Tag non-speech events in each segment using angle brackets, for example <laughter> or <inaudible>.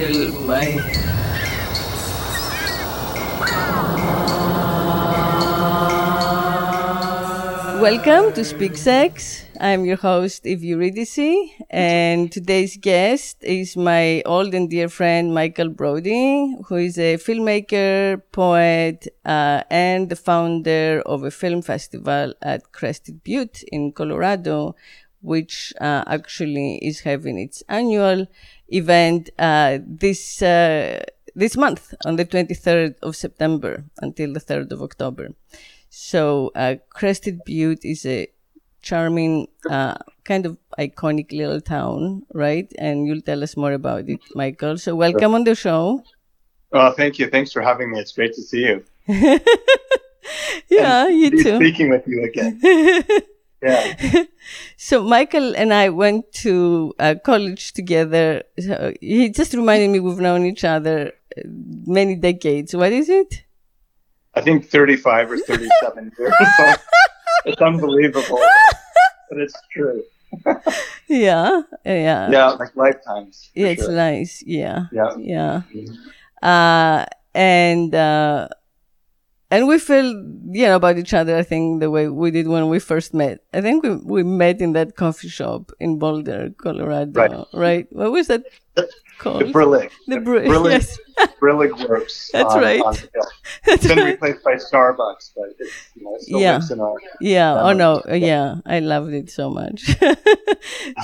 my Welcome to Speak Sex. I'm your host, Eve Eurydice, and today's guest is my old and dear friend, Michael Brody, who is a filmmaker, poet, uh, and the founder of a film festival at Crested Butte in Colorado, which uh, actually is having its annual event uh, this uh, this month on the 23rd of September until the 3rd of October. So, uh, Crested Butte is a charming, uh, kind of iconic little town, right? And you'll tell us more about it, Michael. So, welcome on the show. Oh, thank you. Thanks for having me. It's great to see you. <laughs> yeah, you too. Speaking with you again. <laughs> yeah. <laughs> So Michael and I went to uh, college together. So he just reminded me we've known each other uh, many decades. What is it? I think 35 or 37 <laughs> years. it's unbelievable, but it's true. <laughs> yeah, yeah. Yeah, like lifetimes. Yeah, it's sure. nice. Yeah. Yeah. Yeah. Uh, and, uh, and we feel, you know, about each other, I think, the way we did when we first met. I think we, we met in that coffee shop in Boulder, Colorado. Right. right? What was that <laughs> called? The Brillig. The Brillig. <laughs> Brillig, yes. Brillig Works. <laughs> That's on, right. On. That's It's been right. replaced by Starbucks, but it, you know, still Yeah. lives in our. Yeah. Oh no. memories. Yeah. I loved it so much.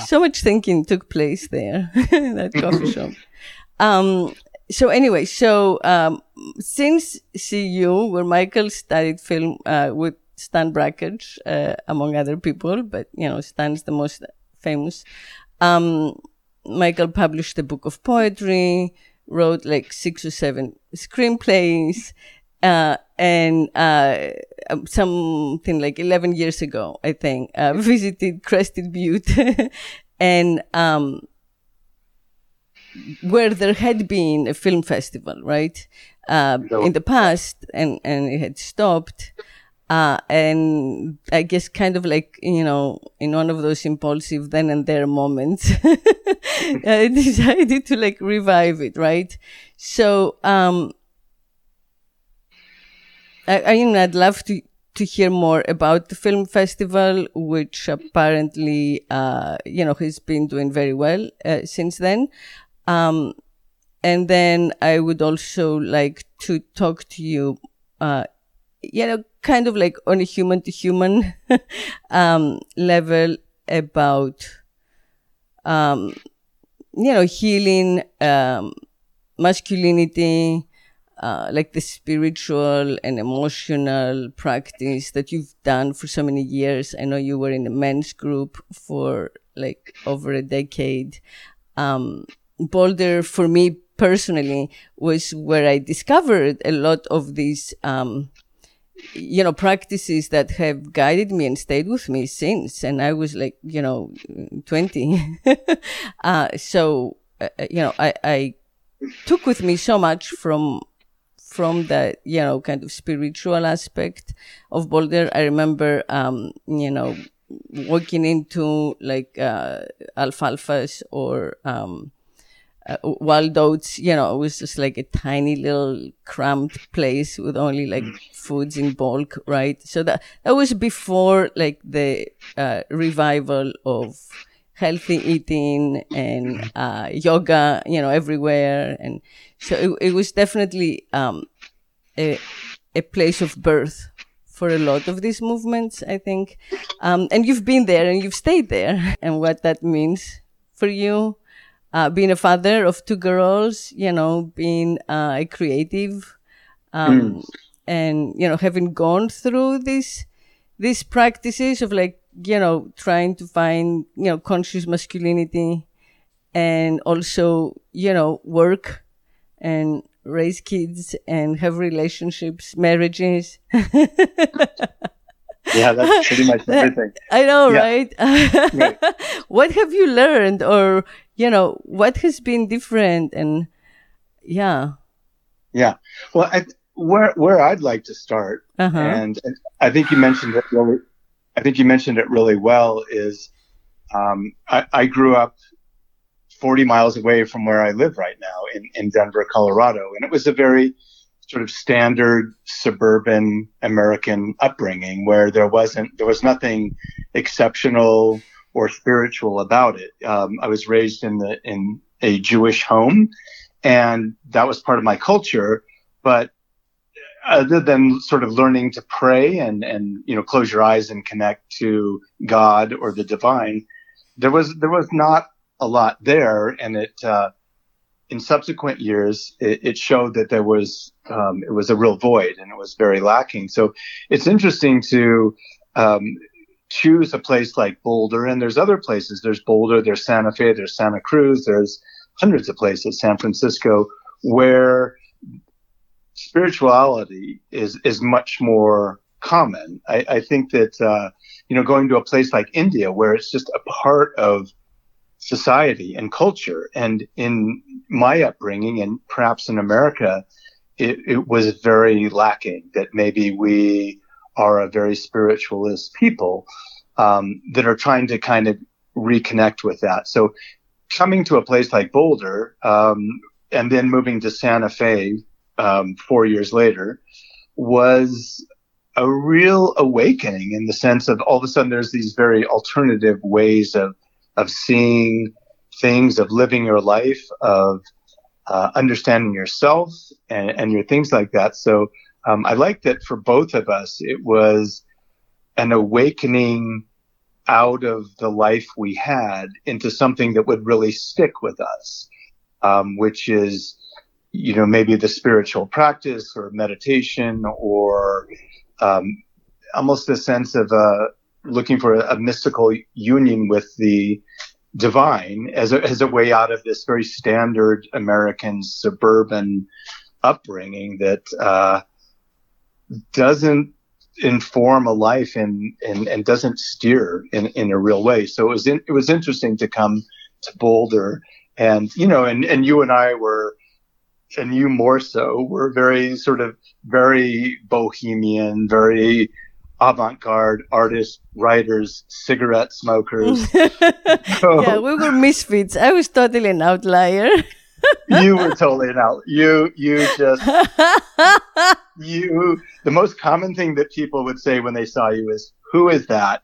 so much thinking took place there in that coffee shop. Um, so anyway, so, um, since CU, where Michael studied film, uh, with Stan Brakhage, uh, among other people, but, you know, Stan's the most famous. Um, Michael published a book of poetry, wrote like six or seven screenplays, uh, and, uh, um, something like 11 years ago, I think, uh, <laughs> visited Crested Butte <laughs> and, um, where there had been a film festival, right? Uh, Sure. in the past and, and it had stopped. Uh, and I guess kind of like, you know, in one of those impulsive then and there moments, <laughs> I <laughs> decided to like revive it, right? So, um, I, I, know, I'd love to, to hear more about the film festival, which apparently, uh, you know, has been doing very well, uh, since then. Um, and then I would also like to talk to you, uh, you know, kind of like on a human to human, <laughs> um, level about, um, you know, healing, um, masculinity, uh, like the spiritual and emotional practice that you've done for so many years. I know you were in a men's group for like over a decade. Um, Boulder for me personally was where I discovered a lot of these, um, you know, practices that have guided me and stayed with me since. And I was like, you know, 20. <laughs> uh, so, uh, you know, I, I took with me so much from, from that, you know, kind of spiritual aspect of Boulder. I remember, um, you know, walking into like, uh, alfalfas or, um, uh, wild oats, you know, it was just like a tiny little cramped place with only like foods in bulk, right? So that, that was before like the, uh, revival of healthy eating and, uh, yoga, you know, everywhere. And so it, it was definitely, um, a, a place of birth for a lot of these movements, I think. Um, and you've been there and you've stayed there <laughs> and what that means for you uh, being a father of two girls, you know, being uh, a creative, um, and you know, having gone through these these practices of like you know trying to find you know conscious masculinity, and also you know work and raise kids and have relationships, marriages. <laughs> Yeah, that's pretty much <laughs> everything. I know, Yeah. right? Right. <laughs> what have you learned or, you know, what has been different? And yeah. Yeah. Well, I, where where I'd like to start, Uh-huh. and I think you mentioned it really. I think you mentioned it really well. Is um, I, I grew up 40 miles away from where I live right now in, in Denver, Colorado. And it was a very sort of standard suburban American upbringing where there wasn't, there was nothing exceptional or spiritual about it. Um, I was raised in the, in a Jewish home and that was part of my culture. But other than sort of learning to pray and, and, you know, close your eyes and connect to God or the divine, there was, there was not a lot there. And it, uh, in subsequent years, it, it, showed that there was, um, it was a real void and it was very lacking. So it's interesting to, um, choose a place like Boulder and there's other places. There's Boulder, there's Santa Fe, there's Santa Cruz, there's hundreds of places, San Francisco, where spirituality is is much more common. I, I think that uh, you know going to a place like India where it's just a part of society and culture, and in my upbringing and perhaps in America, it, it was very lacking. That maybe we are a very spiritualist people um, that are trying to kind of reconnect with that. So coming to a place like Boulder um, and then moving to Santa Fe um, four years later was a real awakening in the sense of all of a sudden there's these very alternative ways of of seeing things, of living your life, of uh, understanding yourself and, and your things like that. So um, I like that for both of us, it was an awakening out of the life we had into something that would really stick with us, um, which is you know, maybe the spiritual practice or meditation or um, almost a sense of uh, looking for a, a, mystical union with the divine as a, as a way out of this very standard American suburban upbringing that uh, doesn't inform a life and, and, and doesn't steer in, in a real way. So it was in, it was interesting to come to Boulder and you know and, and you and I were and you more so were very sort of very bohemian, very avant-garde artists, writers, cigarette smokers. so, <laughs> yeah, we were misfits. I was totally an outlier. <laughs> you were totally an outlier. You you just <laughs> you. The most common thing that people would say when they saw you is, "Who is that?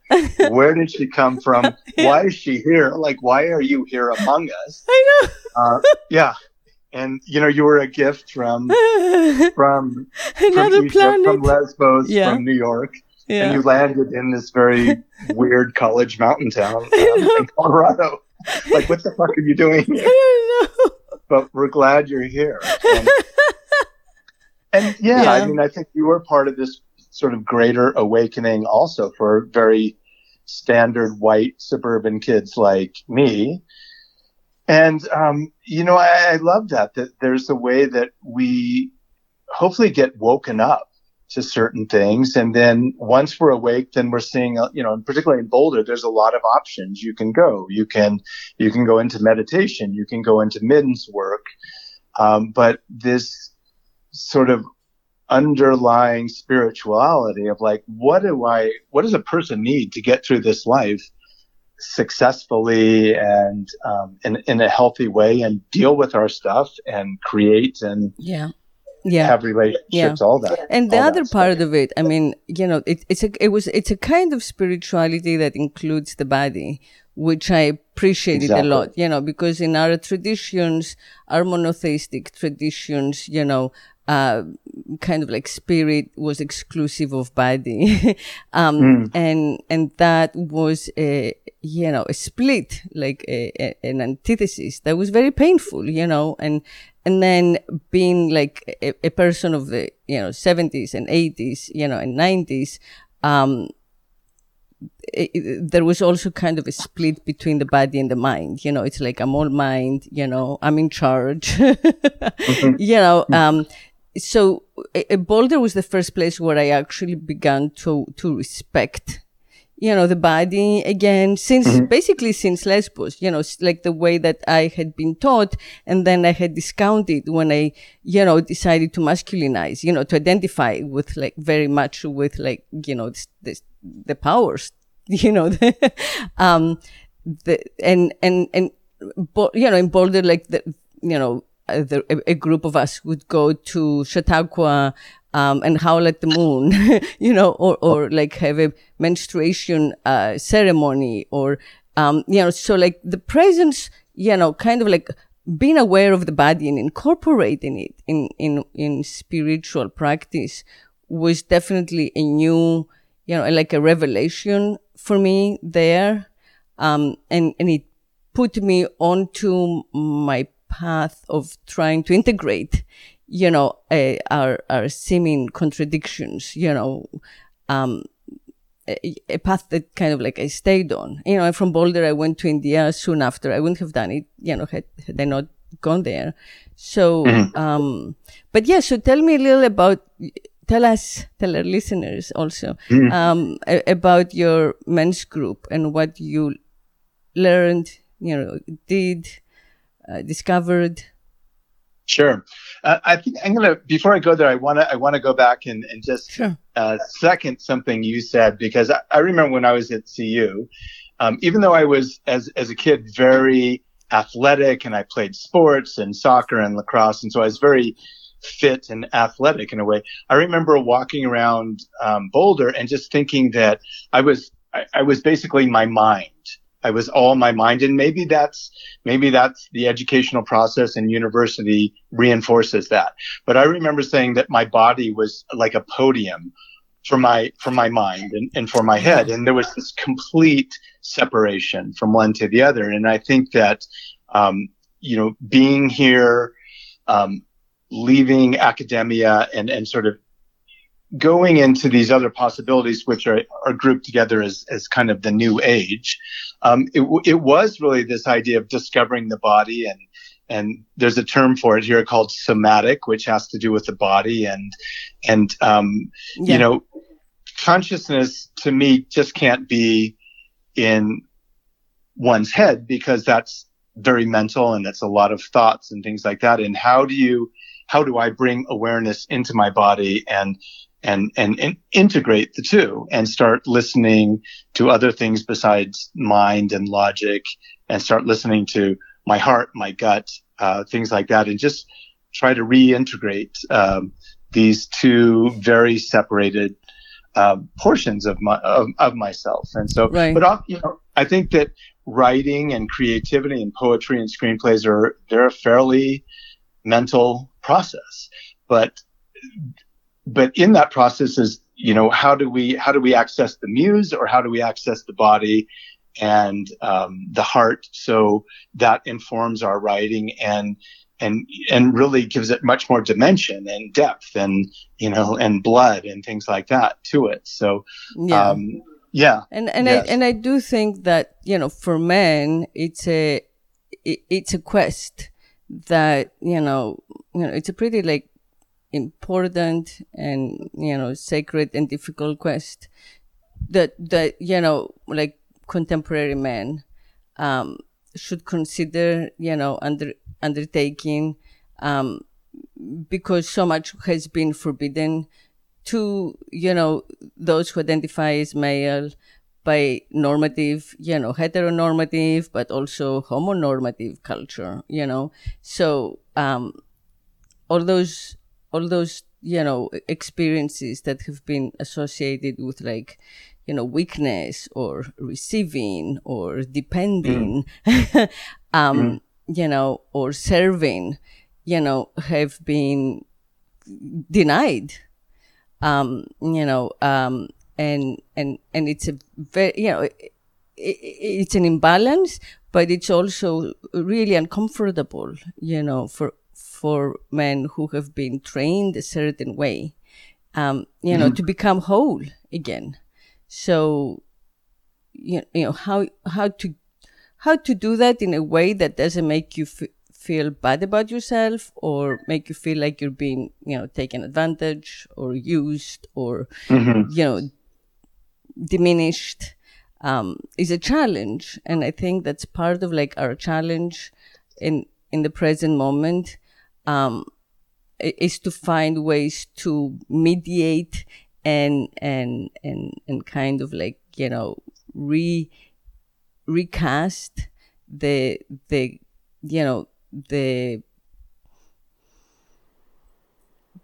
Where did she come from? Yeah. Why is she here? Like, why are you here among us?" I know. Uh, yeah, and you know you were a gift from from another from, planet. from Lesbos yeah. from New York. Yeah. And you landed in this very <laughs> weird college mountain town um, in Colorado. Like, what the fuck are you doing <laughs> here? But we're glad you're here. And, <laughs> and yeah, yeah, I mean, I think you were part of this sort of greater awakening also for very standard white suburban kids like me and, um, you know, I, I love that, that there's a way that we hopefully get woken up to certain things. And then once we're awake, then we're seeing, uh, you know, particularly in Boulder, there's a lot of options you can go. You can, you can go into meditation. You can go into men's work. Um, but this sort of underlying spirituality of like, what do I, what does a person need to get through this life? successfully and um, in, in a healthy way and deal with our stuff and create and yeah yeah have relationships yeah. all that and the other part of it i mean you know it, it's a it was it's a kind of spirituality that includes the body which i appreciated exactly. a lot you know because in our traditions our monotheistic traditions you know uh, kind of like spirit was exclusive of body <laughs> um, mm. and and that was a you know a split like a, a, an antithesis that was very painful you know and and then being like a, a person of the you know 70s and 80s you know and 90s um, it, it, there was also kind of a split between the body and the mind. You know, it's like I'm all mind. You know, I'm in charge. <laughs> mm-hmm. You know, um, so Boulder was the first place where I actually began to to respect, you know, the body again. Since mm-hmm. basically since Lesbos, you know, like the way that I had been taught, and then I had discounted when I, you know, decided to masculinize, you know, to identify with like very much with like you know this, this, the powers, <laughs> you know, the, um, the and and and but, you know, in Boulder, like the, you know, the, a, a, group of us would go to Chautauqua um, and howl at the moon, <laughs> you know, or, or like have a menstruation uh, ceremony, or um, you know, so like the presence, you know, kind of like being aware of the body and incorporating it in in in spiritual practice was definitely a new, you know, like a revelation for me there, um, and and it put me onto my path of trying to integrate, you know, uh, our, our seeming contradictions, you know, um, a, a, path that kind of like I stayed on. You know, from Boulder, I went to India soon after. I wouldn't have done it, you know, had, had I not gone there. So, mm-hmm. um, but yeah, so tell me a little about, tell us, tell our listeners also, mm-hmm. um, a, about your men's group and what you learned, you know, did, uh, discovered? Sure. Uh, I think I'm gonna before I go there, I wanna I wanna go back and and just sure. uh, second something you said because I, I remember when I was at CU, um, even though I was as as a kid very athletic and I played sports and soccer and lacrosse, and so I was very fit and athletic in a way. I remember walking around um, Boulder and just thinking that I was I, I was basically my mind I was all my mind. And maybe that's, maybe that's the educational process and university reinforces that. But I remember saying that my body was like a podium for my, for my mind and, and for my head. And there was this complete separation from one to the other. And I think that, um, you know, being here, um, leaving academia and, and sort of going into these other possibilities, which are, are grouped together as, as kind of the new age, um, it, it was really this idea of discovering the body and and there's a term for it here called somatic, which has to do with the body and and um, yeah. you know consciousness to me just can't be in one's head because that's very mental and that's a lot of thoughts and things like that. And how do you how do I bring awareness into my body and and, and, and integrate the two and start listening to other things besides mind and logic and start listening to my heart, my gut, uh, things like that, and just try to reintegrate um, these two very separated uh, portions of my of, of, myself. And so, right. but you know, I think that writing and creativity and poetry and screenplays are they're a fairly mental process, but but in that process is you know how do we how do we access the muse or how do we access the body and um, the heart? So that informs our writing and and and really gives it much more dimension and depth and you know and blood and things like that to it. So yeah. um, yeah. And and yes. i and i do think that you know for men it's a it, it's a quest that you know you know it's a pretty like important and you know sacred and difficult quest that that you know like contemporary men um, should consider you know under undertaking um, because so much has been forbidden to you know those who identify as male by normative, you know, heteronormative, but also homonormative culture, you know. So, um, all those all those you know experiences that have been associated with like you know weakness or receiving or depending mm. <laughs> um mm. you know or serving you know have been denied um you know um and and and it's a very you know it, it, it's an imbalance but it's also really uncomfortable you know for for men who have been trained a certain way, um, you know, mm-hmm. to become whole again. So, you, you know, how, how to, how to do that in a way that doesn't make you f- feel bad about yourself or make you feel like you're being, you know, taken advantage or used or, mm-hmm. you know, diminished, um, is a challenge. And I think that's part of like our challenge in, in the present moment um, is to find ways to mediate and and and and kind of like you know re recast the the you know the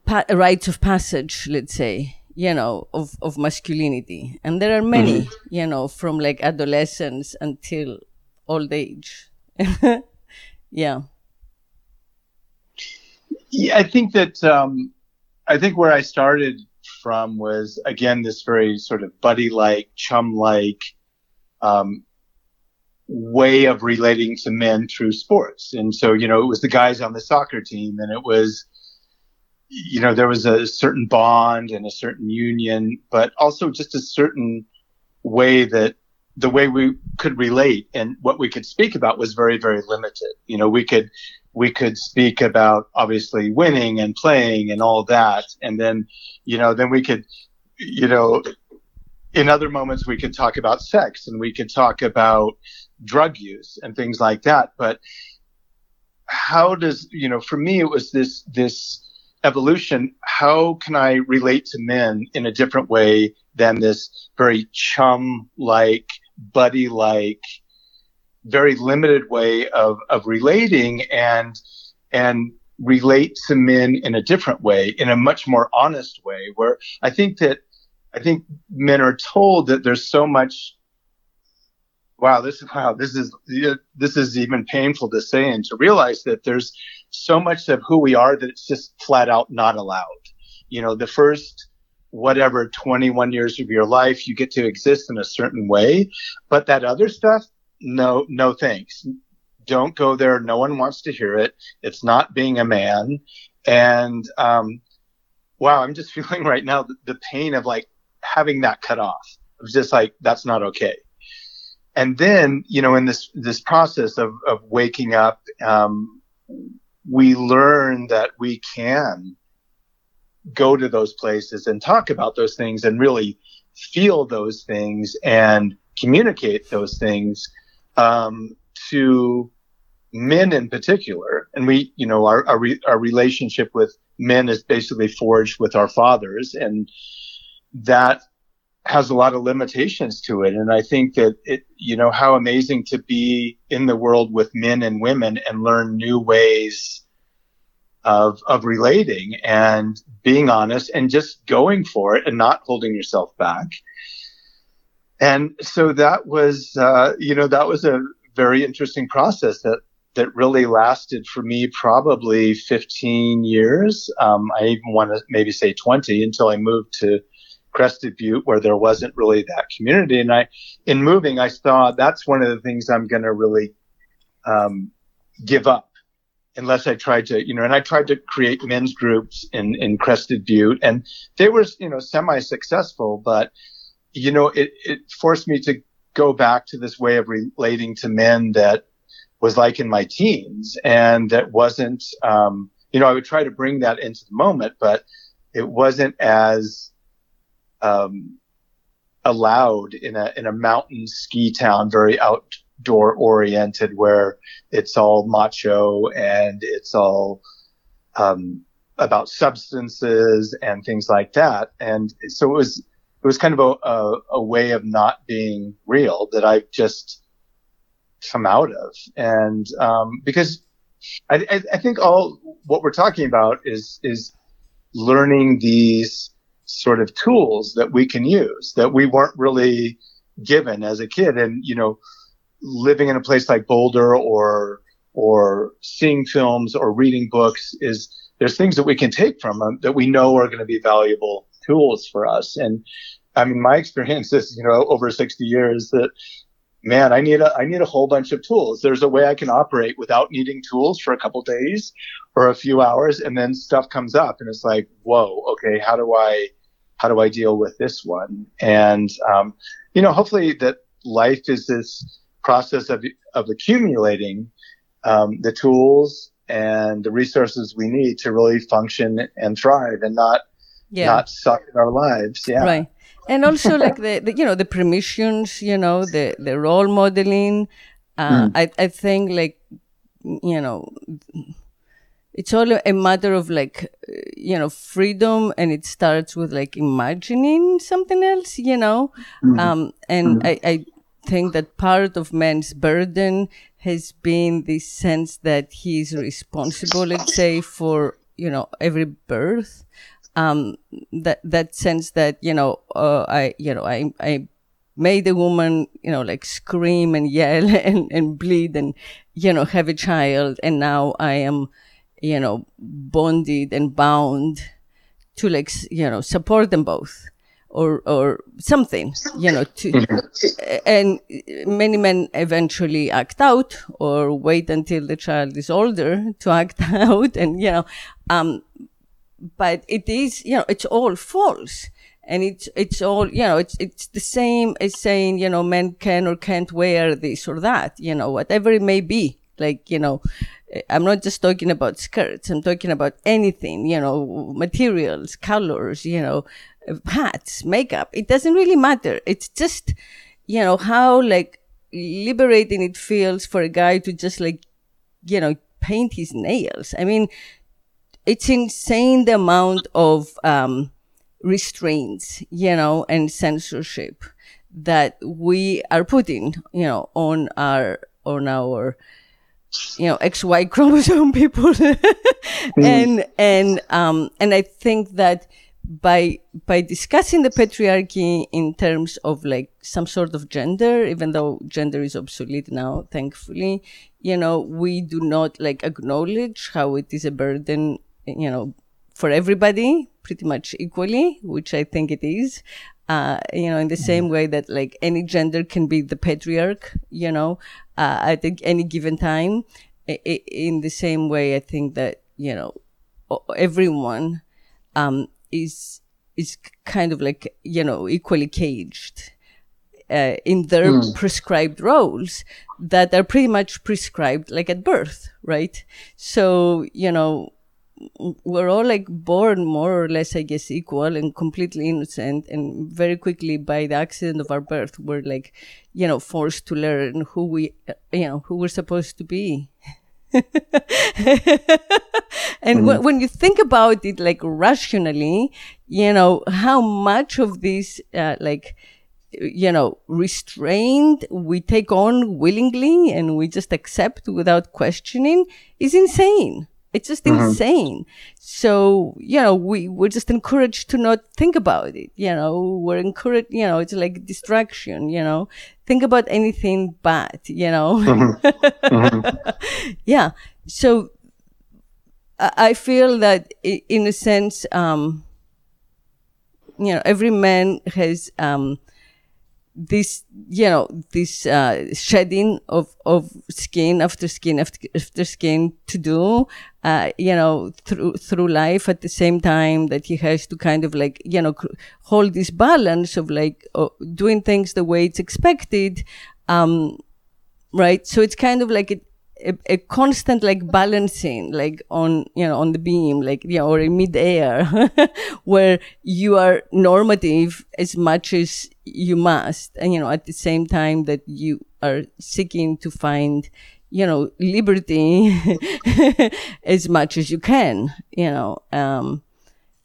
pa- rites of passage, let's say, you know, of, of masculinity. And there are many, mm-hmm. you know, from like adolescence until old age. <laughs> yeah. Yeah, I think that um, I think where I started from was again this very sort of buddy-like, chum-like um, way of relating to men through sports. And so, you know, it was the guys on the soccer team, and it was, you know, there was a certain bond and a certain union, but also just a certain way that the way we could relate and what we could speak about was very, very limited. You know, we could we could speak about obviously winning and playing and all that. And then, you know, then we could, you know, in other moments we could talk about sex and we could talk about drug use and things like that. But how does, you know, for me, it was this, this evolution. How can I relate to men in a different way than this very chum like, buddy like, very limited way of, of relating and, and relate to men in a different way, in a much more honest way, where I think that, I think men are told that there's so much, wow, this is, wow, this is, this is even painful to say and to realize that there's so much of who we are that it's just flat out not allowed. You know, the first, whatever 21 years of your life, you get to exist in a certain way, but that other stuff, no, no thanks. Don't go there. No one wants to hear it. It's not being a man. And, um, wow, I'm just <laughs> feeling right now the, the pain of like having that cut off. It was just like, that's not okay. And then, you know, in this, this process of, of waking up, um, we learn that we can go to those places and talk about those things and really feel those things and communicate those things um, to men in particular, and we, you know, our, our, re- our relationship with men is basically forged with our fathers, and that has a lot of limitations to it. And I think that it, you know, how amazing to be in the world with men and women and learn new ways of, of relating and being honest and just going for it and not holding yourself back and so that was, uh, you know, that was a very interesting process that that really lasted for me probably 15 years. Um, I even want to maybe say 20 until I moved to Crested Butte where there wasn't really that community. And I, in moving, I saw that's one of the things I'm going to really, um, give up unless I tried to, you know, and I tried to create men's groups in, in Crested Butte and they were, you know, semi successful, but you know, it, it forced me to go back to this way of relating to men that was like in my teens and that wasn't, um, you know, I would try to bring that into the moment, but it wasn't as, um, allowed in a, in a mountain ski town, very outdoor oriented where it's all macho and it's all, um, about substances and things like that. And so it was, it was kind of a, a, a way of not being real that I've just come out of. And, um, because I, I, think all what we're talking about is, is learning these sort of tools that we can use that we weren't really given as a kid. And, you know, living in a place like Boulder or, or seeing films or reading books is there's things that we can take from them that we know are going to be valuable tools for us. And I mean, my experience is, you know, over 60 years that, man, I need a, I need a whole bunch of tools. There's a way I can operate without needing tools for a couple days or a few hours. And then stuff comes up and it's like, whoa, okay, how do I, how do I deal with this one? And, um, you know, hopefully that life is this process of, of accumulating, um, the tools and the resources we need to really function and thrive and not yeah. not suck in our lives. Yeah. Right. And also like the, the, you know, the permissions, you know, the, the role modeling. Uh, mm. I, I think like, you know, it's all a matter of like, you know, freedom and it starts with like imagining something else, you know? Mm. Um, and mm. I, I think that part of man's burden has been this sense that he's responsible, let's say, for, you know, every birth. Um, that, that sense that, you know, uh, I, you know, I, I made the woman, you know, like scream and yell <laughs> and, and bleed and, you know, have a child. And now I am, you know, bonded and bound to like, you know, support them both or, or something, you know, to, mm-hmm. and many men eventually act out or wait until the child is older to act <laughs> out. And, you know, um, but it is, you know, it's all false. And it's, it's all, you know, it's, it's the same as saying, you know, men can or can't wear this or that, you know, whatever it may be. Like, you know, eh, I'm not just talking about skirts. I'm talking about anything, you know, materials, colors, you know, hats, makeup. It doesn't really matter. It's just, you know, how like liberating it feels for a guy to just like, you know, paint his nails. I mean, it's insane the amount of, um, restraints, you know, and censorship that we are putting, you know, on our, on our, you know, XY chromosome <laughs> people. mm. And, and, um, and I think that by, by discussing the patriarchy in terms of like some sort of gender, even though gender is obsolete now, thankfully, you know, we do not like acknowledge how it is a burden, you know, for everybody pretty much equally, which I think it is. Uh, you know, in the same mm-hmm. way that like any gender can be the patriarch, you know, uh, at any given time. I- in the same way, I think that, you know, everyone, um, is, is kind of like, you know, equally caged. Uh, in their mm. prescribed roles that are pretty much prescribed like at birth, right? So, you know, we're all like born more or less, I guess, equal and completely innocent. And very quickly, by the accident of our birth, we're like, you know, forced to learn who we, you know, who we're supposed to be. <laughs> and mm-hmm. when you think about it, like rationally, you know, how much of this, uh, like, you know, restrained we take on willingly and we just accept without questioning is insane. It's just mm-hmm. insane. So, you know, we, we're just encouraged to not think about it. You know, we're encouraged, you know, it's like distraction, you know, think about anything bad, you know. Mm-hmm. mm-hmm. <laughs> yeah. So I feel that in a sense, um, you know, every man has, um, this, you know, this uh, shedding of, of skin after skin after, after skin to do, uh, you know, through, through life at the same time that he has to kind of like, you know, hold this balance of like uh, doing things the way it's expected. Um, right. So it's kind of like it, a, a, constant like balancing like on you know on the beam like you know or in mid-air <laughs> where you are normative as much as you must and you know at the same time that you are seeking to find you know liberty <laughs> as much as you can you know um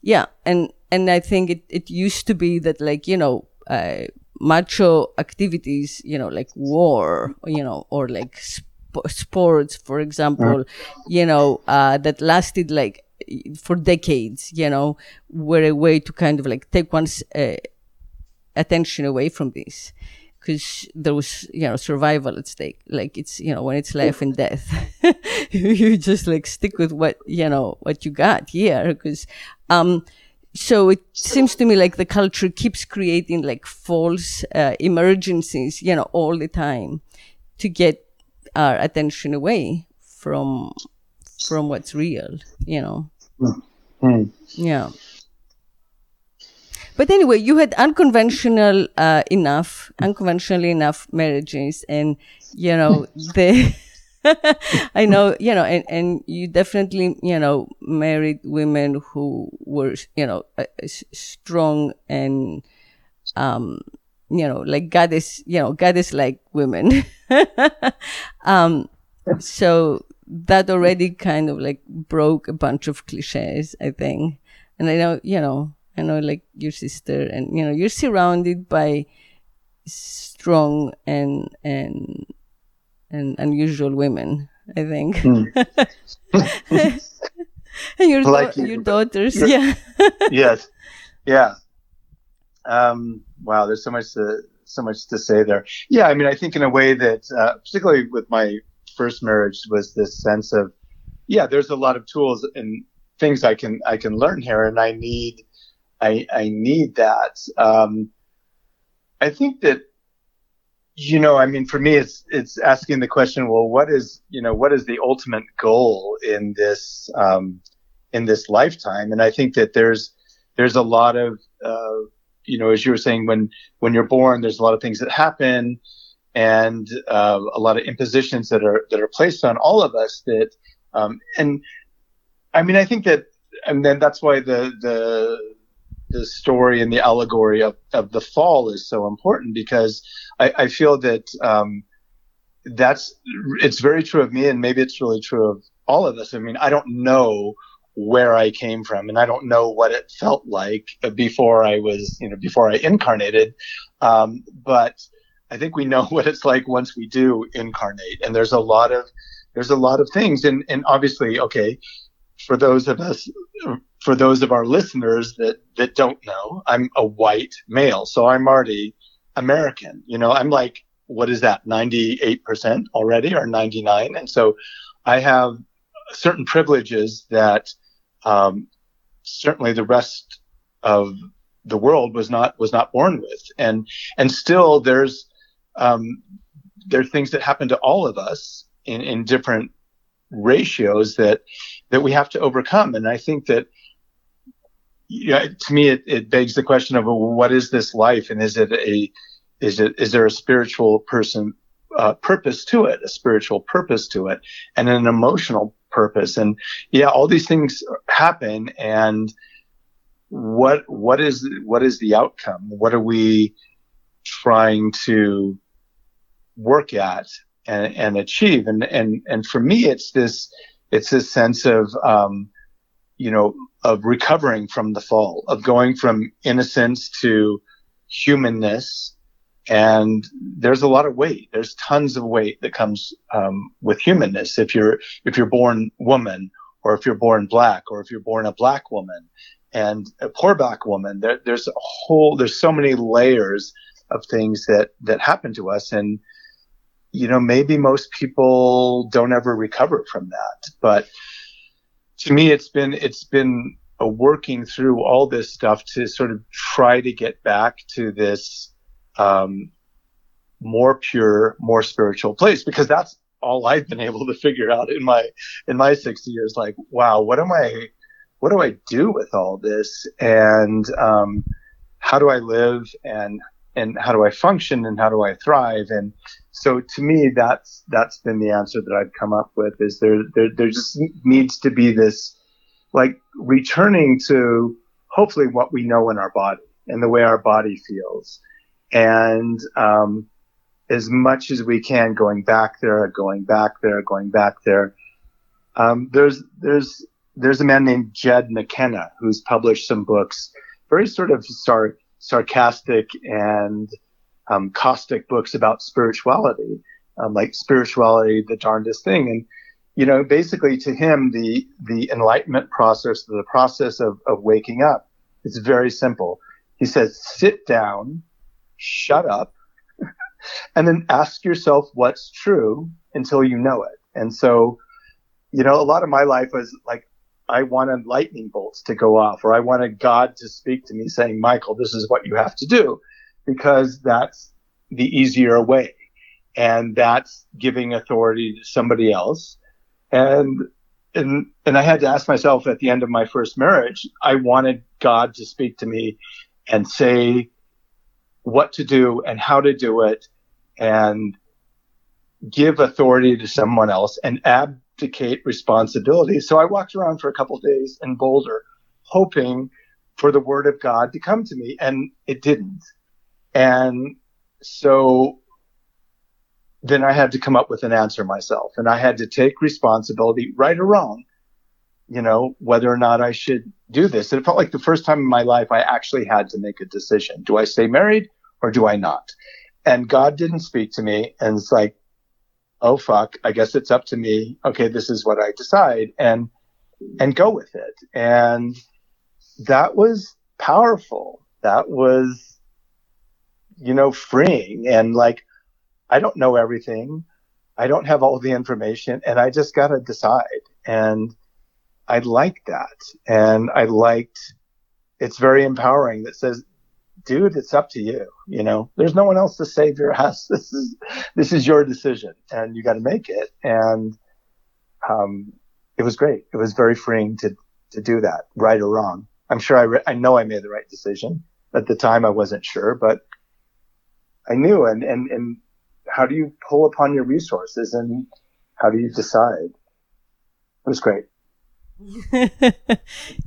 yeah and and i think it it used to be that like you know uh, macho activities you know like war you know or like sp- sports, for example, you know, uh, that lasted like for decades, you know, were a way to kind of like take one's uh, attention away from this. Because there was, you know, survival at stake. Like it's, you know, when it's life and death, <laughs> you just like stick with what, you know, what you got here. Because, um, so it seems to me like the culture keeps creating like false uh, emergencies, you know, all the time to get our attention away from from what's real you know? Mm. yeah. But anyway you had unconventional uh, enough unconventional enough marriages and you know <laughs> the <laughs> I know, you know, and, and you definitely, you know, married women who were, you know, uh, strong and, um, you know, like goddess, you know, goddess like women. <laughs> um, so that already kind of like broke a bunch of cliches, I think. And I know, you know, I know like your sister and, you know, you're surrounded by strong and, and, and unusual women. I think. Mm. <laughs> and your like your daughters, yeah. <laughs> yes, yeah. Um, wow, there's so much to so much to say there. Yeah, I mean, I think in a way that, uh, particularly with my first marriage, was this sense of, yeah, there's a lot of tools and things I can I can learn here, and I need I I need that. Um, I think that you know, I mean, for me, it's it's asking the question, well, what is you know what is the ultimate goal in this um, in this lifetime? And I think that there's there's a lot of uh, you know, as you were saying, when when you're born, there's a lot of things that happen, and uh, a lot of impositions that are that are placed on all of us. That um, and I mean, I think that, and then that's why the the the story and the allegory of, of the fall is so important because I, I feel that um, that's it's very true of me, and maybe it's really true of all of us. I mean, I don't know where I came from, and I don't know what it felt like before I was, you know, before I incarnated. Um, but I think we know <laughs> what it's like once we do incarnate, and there's a lot of there's a lot of things, and and obviously, okay, for those of us, for those of our listeners that that don't know, I'm a white male, so I'm already American. You know, I'm like, what is that, 98% already, or 99? And so I have certain privileges that um, certainly the rest of the world was not was not born with, and and still there's um, there are things that happen to all of us in in different ratios that that we have to overcome, and I think that. Yeah, to me, it, it begs the question of well, what is this life, and is it a is it is there a spiritual person uh, purpose to it, a spiritual purpose to it, and an emotional purpose. And yeah, all these things happen. And what what is what is the outcome? What are we trying to work at and, and achieve? And and and for me, it's this it's this sense of um, you know of recovering from the fall, of going from innocence to humanness and there's a lot of weight. There's tons of weight that comes um, with humanness. If you're if you're born woman, or if you're born black, or if you're born a black woman, and a poor black woman, there, there's a whole there's so many layers of things that that happen to us, and you know maybe most people don't ever recover from that. But to me, it's been it's been a working through all this stuff to sort of try to get back to this um, more pure, more spiritual place because that's all I've been able to figure out in my in my 60 years. Like, wow, what am I? What do I do with all this? And um, how do I live? And and how do I function? And how do I thrive? And so to me, that's that's been the answer that I've come up with. Is there there there just needs to be this like returning to hopefully what we know in our body and the way our body feels and um, as much as we can, going back there, going back there, going back there. Um, there's there's there's a man named Jed McKenna who's published some books, very sort of sar- sarcastic and um, caustic books about spirituality, um, like spirituality, the darndest thing, and you know, basically to him, the the enlightenment process, the process of of waking up, it's very simple. He says, sit down shut up, <laughs> and then ask yourself what's true until you know it. And so, you know, a lot of my life was like, I wanted lightning bolts to go off, or I wanted God to speak to me saying, Michael, this is what you have to do, because that's the easier way. And that's giving authority to somebody else. And, and, and I had to ask myself at the end of my first marriage, I wanted God to speak to me and say, what to do and how to do it and give authority to someone else and abdicate responsibility. So I walked around for a couple days in Boulder hoping for the word of God to come to me and it didn't. And so then I had to come up with an answer myself and I had to take responsibility, right or wrong, you know, whether or not I should do this. And it felt like the first time in my life I actually had to make a decision. Do I stay married or do I not? And God didn't speak to me. And it's like, oh fuck, I guess it's up to me. Okay, this is what I decide and and go with it. And that was powerful. That was you know freeing and like I don't know everything. I don't have all the information and I just got to decide. And I liked that. And I liked it's very empowering that says dude, it's up to you. You know, there's no one else to save your <laughs> ass. This is, this is your decision and you got to make it. And, um, it was great. It was very freeing to, to do that, right or wrong. I'm sure I, re- I know I made the right decision. At the time, I wasn't sure, but I knew. And, and, and how do you pull upon your resources and how do you decide? It was great. <laughs>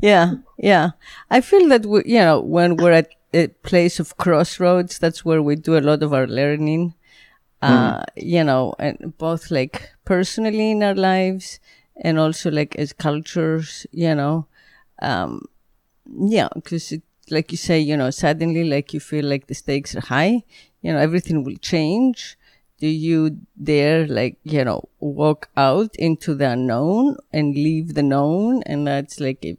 yeah, yeah. I feel that we, you know, when we're at a place of crossroads. That's where we do a lot of our learning. Uh, mm. you know, and both like personally in our lives and also like as cultures, you know, um, yeah, because like you say, you know, suddenly like you feel like the stakes are high, you know, everything will change. Do you dare like, you know, walk out into the unknown and leave the known? And that's like a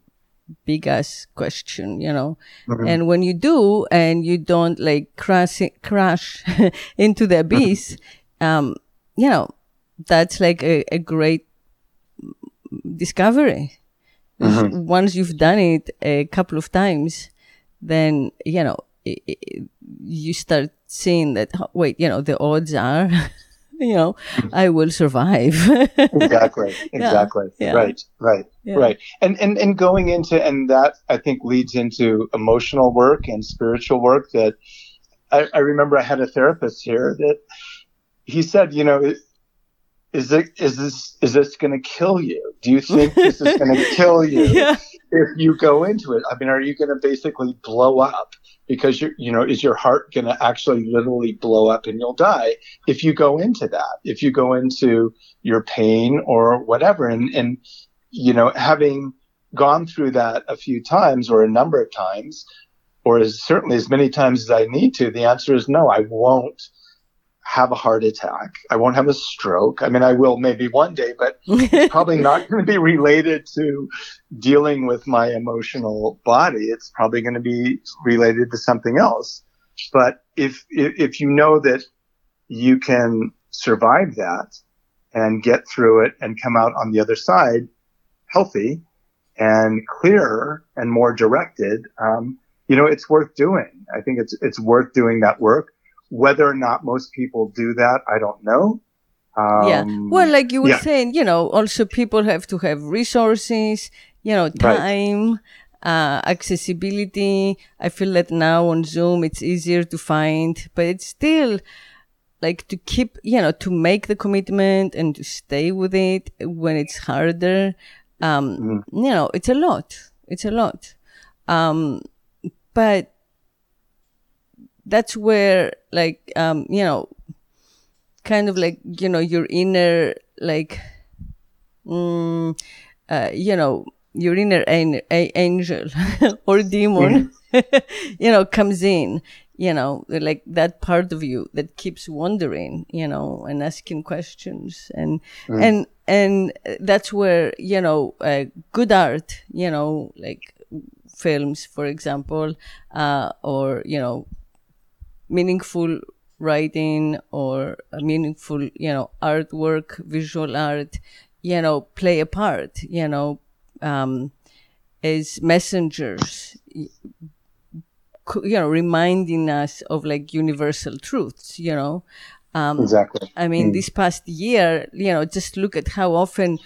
big ass question, you know. Mm-hmm. And when you do, and you don't like crash crash <laughs> into the abyss, <laughs> um, you know, that's like a, a great discovery. Mm-hmm. Once you've done it a couple of times, then you know it, it, you start seeing that. Wait, you know, the odds are. <laughs> <laughs> you know, I will survive. exactly. <laughs> Exactly. Yeah, yeah. Right. Right. Yeah. Right. And, and, and going into, and that I think leads into emotional work and spiritual work that I, I remember I had a therapist here that he said, you know, is it, is this, is this going to kill you? Do you think this is going <laughs> to kill you if you go into it? I mean, are you going to basically blow up? Because you you know is your heart going to actually literally blow up and you'll die if you go into that if you go into your pain or whatever? And and you know having gone through that a few times or a number of times or as certainly as many times as I need to the answer is no I won't have a heart attack. I won't have a stroke. I mean, I will maybe one day, but it's probably <laughs> not going to be related to dealing with my emotional body. It's probably going to be related to something else. But if, if you know that you can survive that and get through it and come out on the other side healthy and clearer and more directed, um, you know, it's worth doing. I think it's, it's worth doing that work whether or not most people do that, I don't know. Um, yeah. Well, like you were yeah. saying, you know, also people have to have resources, you know, time, right. uh, accessibility. I feel that now on Zoom it's easier to find, but it's still like to keep, you know, to make the commitment and to stay with it when it's harder. Um, mm. you know, it's a lot. It's a lot. Um, but that's where like um you know kind of like you know your inner like mm, uh, you know your inner an- a- angel <laughs> or demon <laughs> you know comes in you know like that part of you that keeps wondering you know and asking questions and mm. and and that's where you know uh, good art you know like films for example uh, or you know meaningful writing or a meaningful, you know, artwork, visual art, you know, play a part, you know, um, as messengers, you know, reminding us of like universal truths, you know. Um, exactly. I mean, mm. this past year, you know, just look at how often,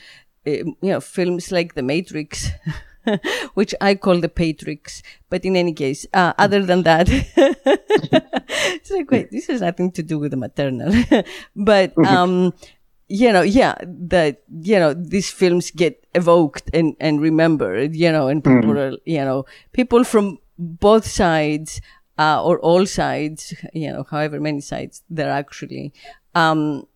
uh, you know, films like The Matrix <laughs> <laughs> which I call the Patrix. But in any case, uh, other than that, <laughs> it's like, wait, this has nothing to do with the maternal. <laughs> but, um, you know, yeah, that, you know, these films get evoked and, and remembered, you know, and people mm. are, you know, people from both sides, uh, or all sides, you know, however many sides there actually, um,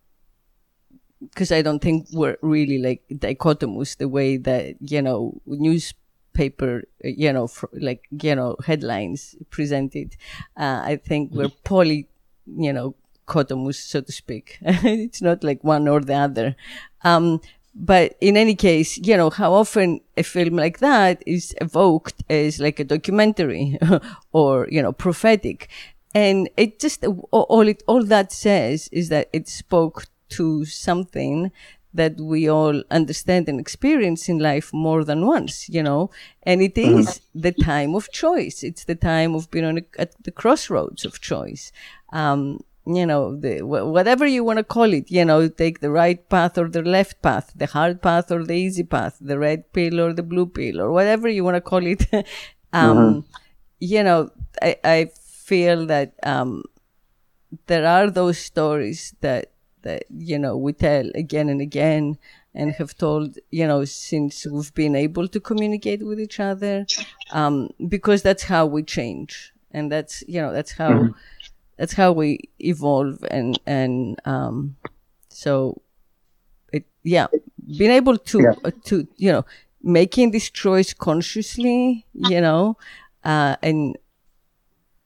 because I don't think we're really like dichotomous the way that, you know, newspaper, you know, like, you know, headlines presented. Uh, I think we're poly, you know, dichotomous, so to speak. <laughs> it's not like one or the other. Um, but in any case, you know, how often a film like that is evoked as like a documentary <laughs> or, you know, prophetic. And it just, all it, all that says is that it spoke to something that we all understand and experience in life more than once, you know, and it is mm-hmm. mm-hmm. the time of choice. It's the time of being on a, at the crossroads of choice. Um, you know, the, whatever you want to call it, you know, take the right path or the left path, the hard path or the easy path, the red pill or the blue pill or whatever you want to call it. <laughs> um, mm-hmm. You know, I, I feel that, um, there are those stories that, that, you know, we tell again and again and have told, you know, since we've been able to communicate with each other, um, because that's how we change. And that's, you know, that's how, mm-hmm that's how we evolve and and um so it yeah being able to yeah. uh, to you know making this choice consciously you know uh and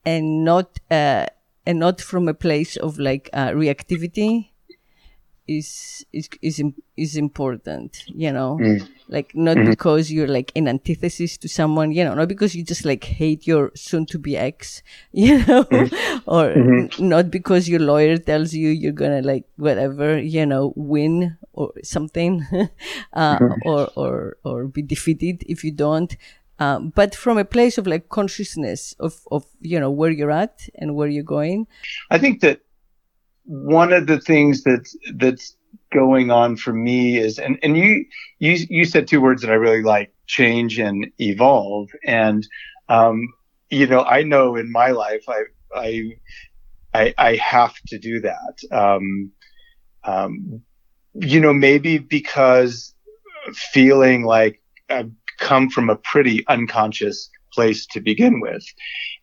and not uh and not from a place of like uh, reactivity is is is is important you know mm. like not mm-hmm. because you're like in antithesis to someone you know not because you just like hate your soon to be ex <laughs> you know mm-hmm. or mm-hmm. not because your lawyer tells you you're gonna like whatever you know win or something <laughs> uh, mm-hmm. or or or be defeated if you don't uh, but from a place of like consciousness of of you know where you're at and where you're going i think that one of the things that's that's going on for me is and and you you you said two words that I really like change and evolve. And um you know I know in my life I I I, I have to do that. Um um you know maybe because feeling like I've come from a pretty unconscious place to begin with.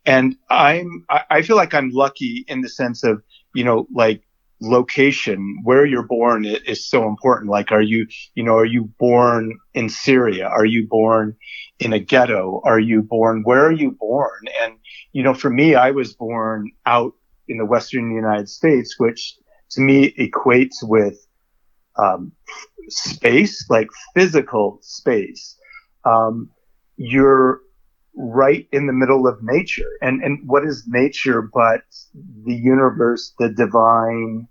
And I'm I feel like I'm lucky in the sense of you know, like location, where you're born is so important. Like, are you, you know, are you born in Syria? Are you born in a ghetto? Are you born, where are you born? And, you know, for me, I was born out in the Western United States, which to me equates with, um, space, like physical space. Um, you're, right in the middle of nature. And, and what is nature but the universe, the divine,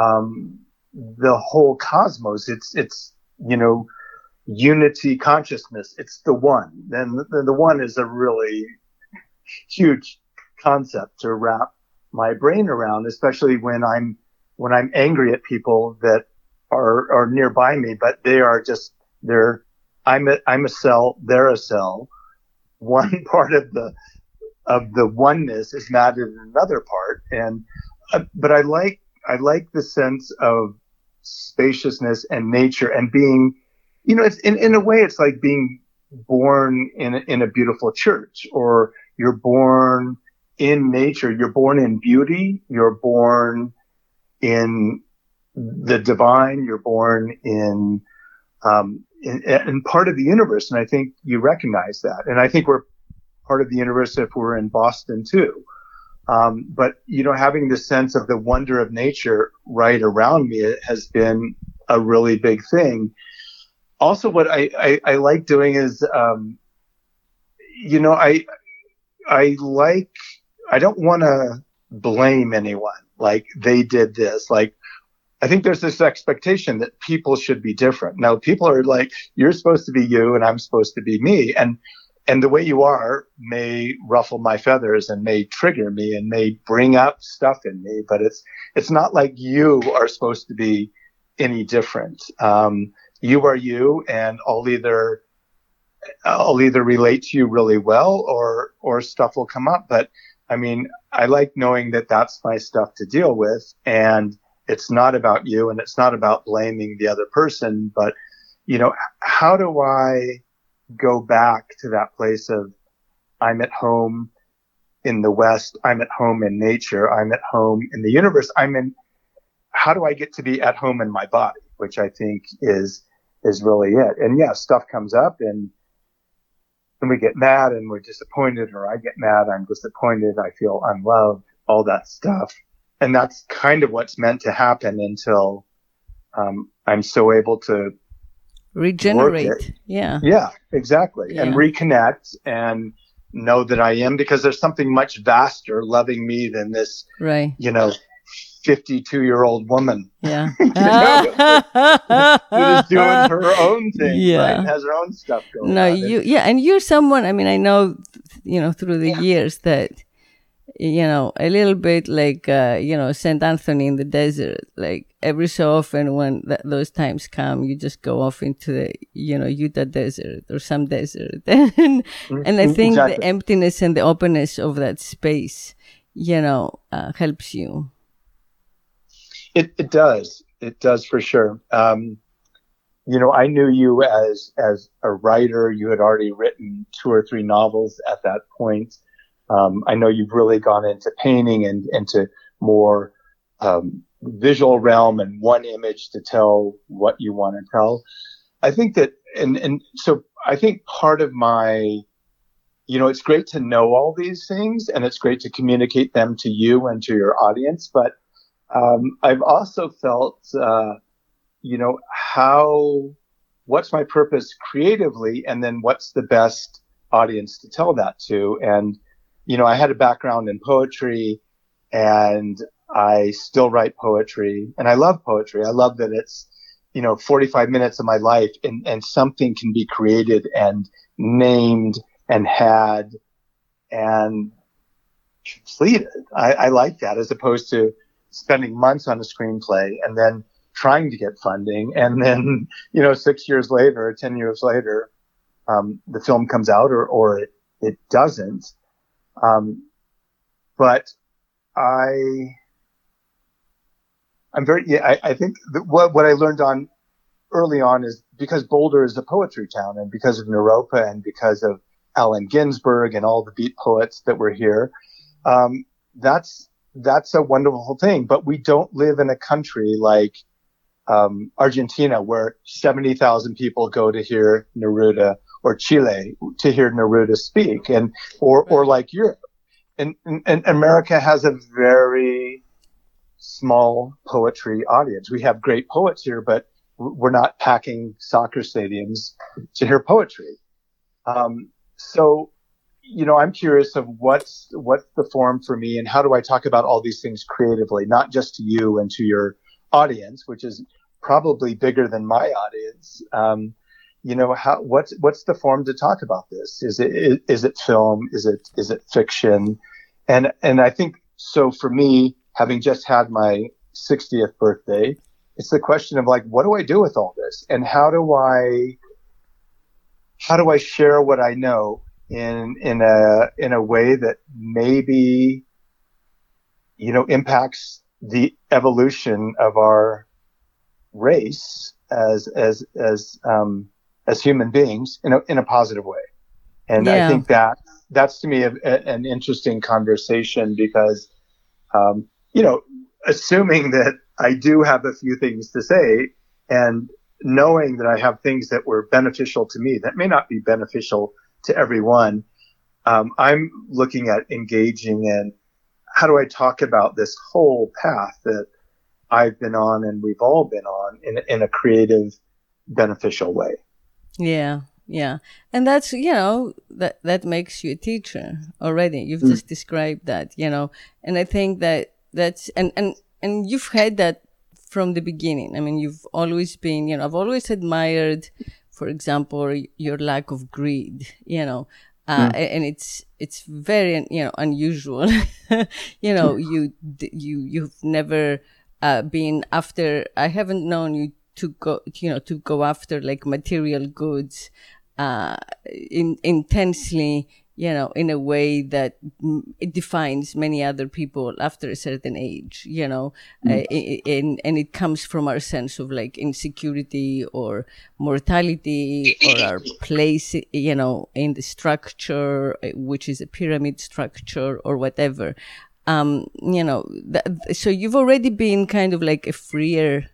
um, the whole cosmos? It's, it's, you know, unity consciousness. It's the one. Then the, the one is a really huge concept to wrap my brain around, especially when I'm, when I'm angry at people that are, are nearby me, but they are just, they're, I'm a, I'm a cell, they're a cell one <laughs> part of the of the oneness is not in another part. And uh, but i like i like the sense of spaciousness and nature and being you know it's in, in a way it's like being born in a, in a beautiful church or you're born in nature. You're born in beauty. You're born in the divine. You're born in um, and part of the universe. And I think you recognize that. And I think we're part of the universe if we're in Boston too. Um, but you know, having the sense of the wonder of nature right around me has been a really big thing. Also, what I, I, I like doing is, um, you know, I, I like, I don't want to blame anyone. Like they did this, like I think there's this expectation that people should be different. Now people are like, you're supposed to be you and I'm supposed to be me. And, and the way you are may ruffle my feathers and may trigger me and may bring up stuff in me, but it's, it's not like you are supposed to be any different. Um, you are you and I'll either, I'll either relate to you really well or, or stuff will come up. But I mean, I like knowing that that's my stuff to deal with and, it's not about you and it's not about blaming the other person, but you know, how do I go back to that place of I'm at home in the West. I'm at home in nature. I'm at home in the universe. I'm in, how do I get to be at home in my body? Which I think is, is really it. And yeah, stuff comes up and, and we get mad and we're disappointed or I get mad. I'm disappointed. I feel unloved, all that stuff. And that's kind of what's meant to happen until um, I'm so able to regenerate. Yeah. Yeah, exactly. Yeah. And reconnect and know that I am because there's something much vaster loving me than this, right. you know, 52 year old woman. Yeah. <laughs> who's doing her own thing. Yeah. Right? Has her own stuff going no, on. you, yeah. And you're someone, I mean, I know, you know, through the yeah. years that you know, a little bit like, uh, you know, St. Anthony in the desert. Like every so often when th- those times come, you just go off into the, you know, Utah desert or some desert. <laughs> and, and I mm-hmm. think exactly. the emptiness and the openness of that space, you know, uh, helps you. It, it does. It does for sure. Um, you know, I knew you as, as a writer. You had already written two or three novels at that point. Um, I know you've really gone into painting and into more um, visual realm and one image to tell what you want to tell. I think that, and and so I think part of my, you know, it's great to know all these things and it's great to communicate them to you and to your audience, but um, I've also felt, uh, you know, how, what's my purpose creatively, and then what's the best audience to tell that to, and you know, I had a background in poetry and I still write poetry and I love poetry. I love that it's, you know, 45 minutes of my life and, and something can be created and named and had and completed. I, I like that as opposed to spending months on a screenplay and then trying to get funding. And then, <laughs> you know, six years later or 10 years later, um, the film comes out or, or it, it doesn't. Um, but I, I'm very, yeah, I, I think what, what I learned on early on is because Boulder is a poetry town and because of Naropa and because of Allen Ginsberg and all the beat poets that were here, um, that's, that's a wonderful thing. But we don't live in a country like, um, Argentina where 70,000 people go to hear Neruda or Chile to hear Neruda speak and, or, or like Europe. And, and, and America has a very small poetry audience. We have great poets here, but we're not packing soccer stadiums to hear poetry. Um, so, you know, I'm curious of what's, what's the form for me and how do I talk about all these things creatively, not just to you and to your audience, which is probably bigger than my audience. Um, you know, how, what's, what's the form to talk about this? Is it, is it film? Is it, is it fiction? And, and I think so for me, having just had my 60th birthday, it's the question of like, what do I do with all this? And how do I, how do I share what I know in, in a, in a way that maybe, you know, impacts the evolution of our race as, as, as, um, as human beings in a, in a positive way. And yeah. I think that that's to me a, a, an interesting conversation because, um, you know, assuming that I do have a few things to say and knowing that I have things that were beneficial to me that may not be beneficial to everyone. Um, I'm looking at engaging in how do I talk about this whole path that I've been on and we've all been on in, in a creative, beneficial way. Yeah, yeah, and that's you know that that makes you a teacher already. You've mm. just described that, you know, and I think that that's and and and you've had that from the beginning. I mean, you've always been, you know, I've always admired, for example, your lack of greed, you know, uh, mm. and it's it's very you know unusual. <laughs> you know, you you you've never uh, been after. I haven't known you to go, you know, to go after like material goods, uh, in, intensely, you know, in a way that it defines many other people after a certain age, you know, mm. uh, and, and it comes from our sense of like insecurity or mortality or our place, you know, in the structure, uh, which is a pyramid structure or whatever. Um, you know, th- so you've already been kind of like a freer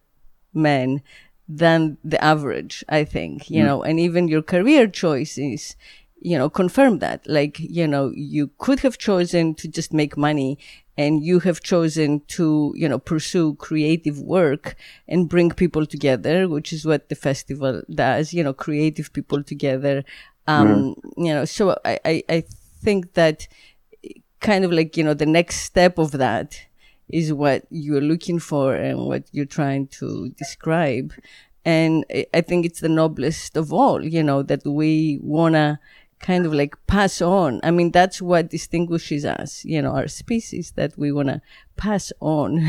men than the average, I think, you mm. know, and even your career choices, you know, confirm that. Like, you know, you could have chosen to just make money and you have chosen to, you know, pursue creative work and bring people together, which is what the festival does, you know, creative people together. Um, you know, so I, I, I think that kind of like, you know, the next step of that is what you're looking for and what you're trying to describe. And I think it's the noblest of all, you know, that we wanna kind of like pass on. I mean, that's what distinguishes us, you know, our species that we want to pass on.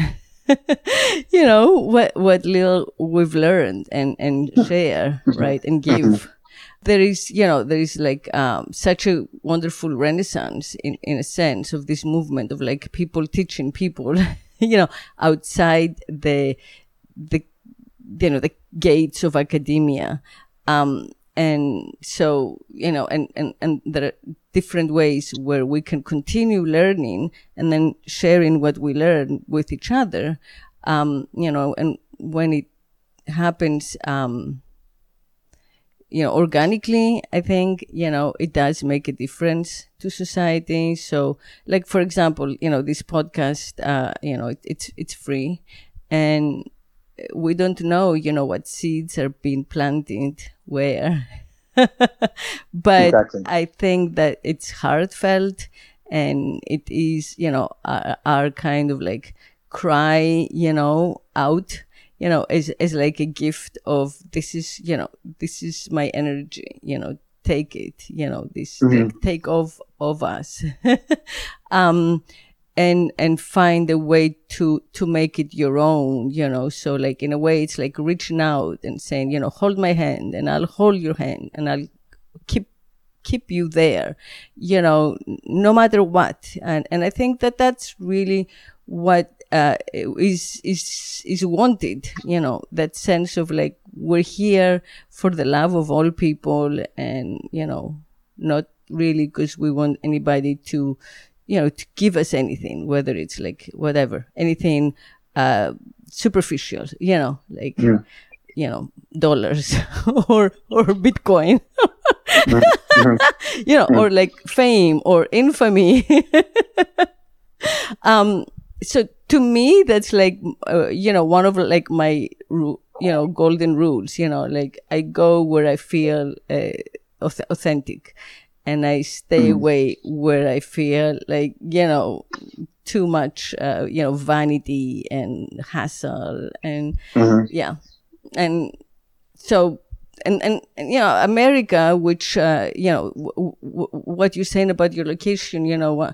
<laughs> you know what what little we've learned and and <laughs> share right and give <laughs> there is you know there is like um, such a wonderful renaissance in in a sense of this movement of like people teaching people <laughs> you know outside the the you know the gates of academia. Um, and so you know and, and and there are different ways where we can continue learning and then sharing what we learn with each other. Um you know and when it happens um you know organically i think you know it does make a difference to society so like for example you know this podcast uh you know it, it's it's free and we don't know, you know, what seeds are being planted where. <laughs> but exactly. I think that it's heartfelt and it is, you know, our, our, kind of like cry, you know, out, you know, is, is like a gift of this is, you know, this is my energy, you know, take it, you know, this mm-hmm. take, take off of us. <laughs> um, and and find a way to to make it your own you know so like in a way it's like reaching out and saying you know hold my hand and i'll hold your hand and i'll keep keep you there you know no matter what and and i think that that's really what uh, is is is wanted you know that sense of like we're here for the love of all people and you know not really because we want anybody to you know, to give us anything, whether it's like whatever, anything uh, superficial, you know, like yeah. you know, dollars <laughs> or or Bitcoin, <laughs> you know, or like fame or infamy. <laughs> um, so to me, that's like uh, you know one of like my you know golden rules. You know, like I go where I feel uh, authentic and I stay mm. away where I feel like, you know, too much, uh, you know, vanity and hassle and mm-hmm. yeah. And so, and, and, and, you know, America, which, uh, you know, w- w- what you're saying about your location, you know, uh,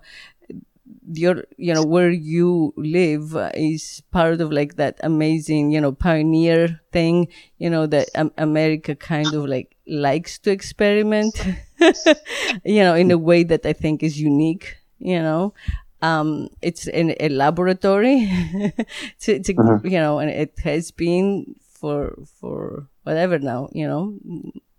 your you know where you live is part of like that amazing you know pioneer thing you know that um, america kind of like likes to experiment <laughs> you know in a way that i think is unique you know? Um it's in a laboratory. <laughs> It's, it's a, uh-huh. you know and it has been for for whatever now you know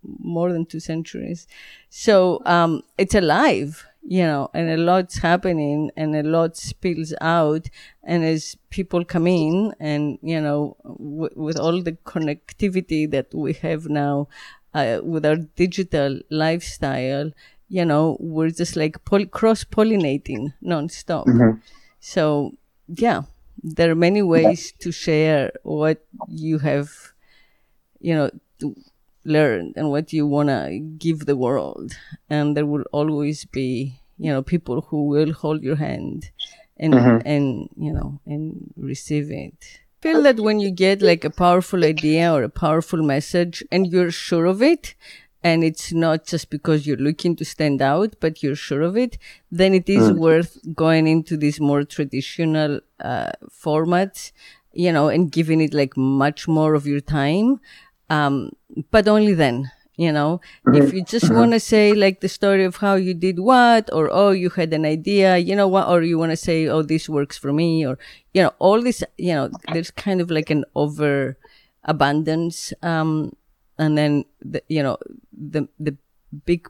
more than two centuries. So um it's alive you know, and a lot's happening and a lot spills out. And as people come in and, you know, w- with all the connectivity that we have now, uh, with our digital lifestyle, you know, we're just like poly- cross pollinating nonstop. Mm-hmm. So, yeah, there are many ways to share what you have, you know, learned and what you want to give the world. And there will always be, you know, people who will hold your hand and, mm-hmm. and, you know, and receive it. I feel that when you get like a powerful idea or a powerful message and you're sure of it, and it's not just because you're looking to stand out, but you're sure of it, then it is mm. worth going into these more traditional uh, formats, you know, and giving it like much more of your time. Um, but only then, you know, mm-hmm. if you just mm-hmm. want to say like the story of how you did what, or oh, you had an idea, you know what, or you want to say, oh, this works for me, or, you know, all this, you know, there's kind of like an over abundance. Um, and then the, you know, the, the big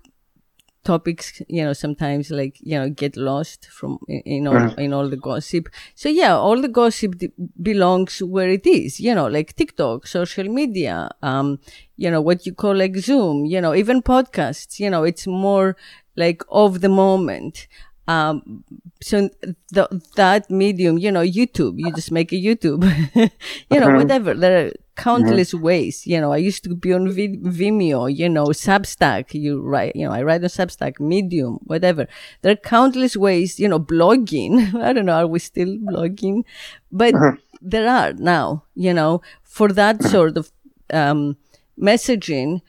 topics you know sometimes like you know get lost from in, in all in all the gossip. So yeah all the gossip d- belongs where it is you know like tiktok social media um you know what you call like zoom you know even podcasts you know it's more like of the moment. Um so the, that medium you know youtube you just make a youtube <laughs> you know whatever there are Mm-hmm. countless ways. You know i used to be on v- vimeo you know substack you write you know i write on substack medium whatever. There are countless ways you know blogging. <laughs> I don't know are we still blogging? But mm-hmm. there are now you know for that mm-hmm. sort of um messaging.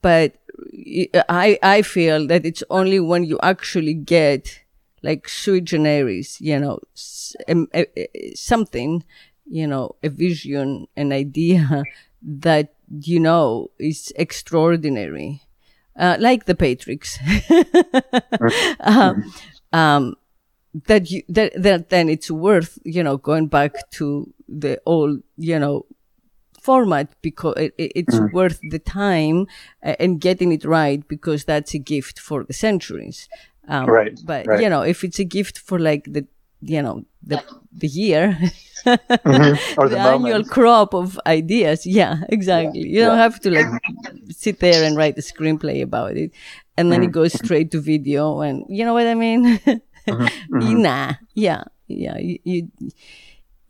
But I I feel that it's only when you actually get like sui generis, you know, a, a, something, you know, a vision, an idea that you know is extraordinary, uh, like the Patrix. um, <laughs> um, that you that, that then it's worth you know going back to the old you know format because it, it's mm. worth the time uh, and getting it right because that's a gift for the centuries. Um, right. But right. you know, if it's a gift for like the you know the the year mm-hmm. or <laughs> the, the annual crop of ideas. Yeah exactly. Yeah. you don't yeah. have to like sit there and write a screenplay about it. And then mm-hmm. it goes straight to video and you know what i mean? Mm-hmm. <laughs> nah. Yeah. Yeah. You, you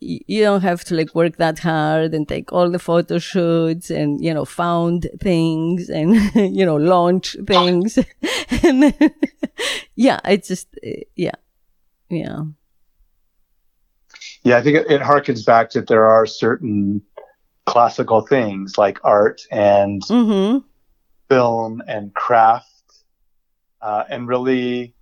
you don't have to like work that hard and take all the photo shoots and you know found things and <laughs> you know launch things. And then, yeah it's just yeah. Yeah yeah i think it, it harkens back that there are certain classical things like art and mm-hmm. film and craft uh, and really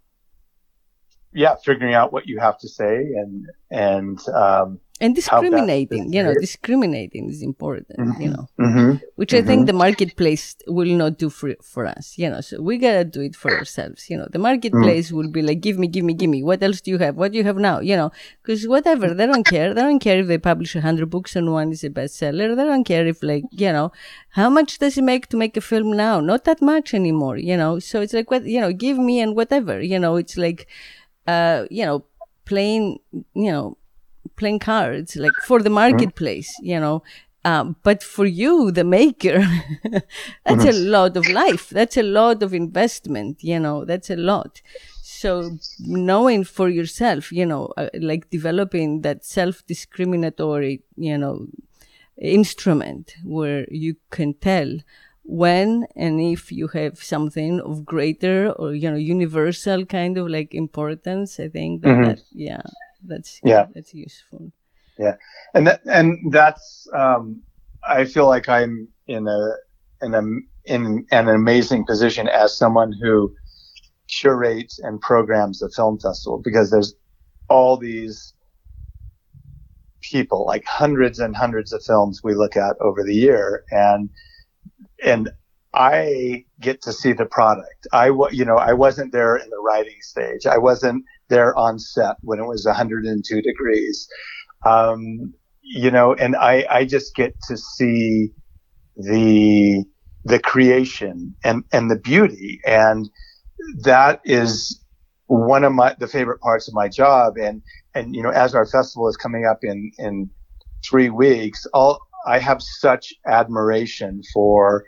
yeah figuring out what you have to say and and um, and discriminating you know discriminating is important mm-hmm. you know mm-hmm. which i think the marketplace will not do for for us you know. So we gotta do it for ourselves you know. The marketplace will be like give me give me give me. What else do you have? What do you have now? You know because whatever they don't care. They don't care if they publish a hundred books and one is a bestseller. They don't care if like you know how much does it make to make a film now? Not that much anymore you know. So it's like what you know give me and whatever you know. It's like uh you know playing you know playing cards like for the marketplace mm-hmm. you know um, but for you the maker <laughs> that's mm-hmm. a lot of life that's a lot of investment you know that's a lot so knowing for yourself you know uh, like developing that self-discriminatory you know instrument where you can tell when and if you have something of greater or you know universal kind of like importance i think that, mm-hmm. that yeah that's yeah that's useful yeah and that and that's um i feel like i'm in a in a in an amazing position as someone who curates and programs the film festival because there's all these people like hundreds and hundreds of films we look at over the year and and I get to see the product. I, you know, I wasn't there in the writing stage. I wasn't there on set when it was 102 degrees. Um, you know, and I, I just get to see the, the creation and, and the beauty. And that is one of my, the favorite parts of my job. And, and, you know, as our festival is coming up in, in three weeks, all, I have such admiration for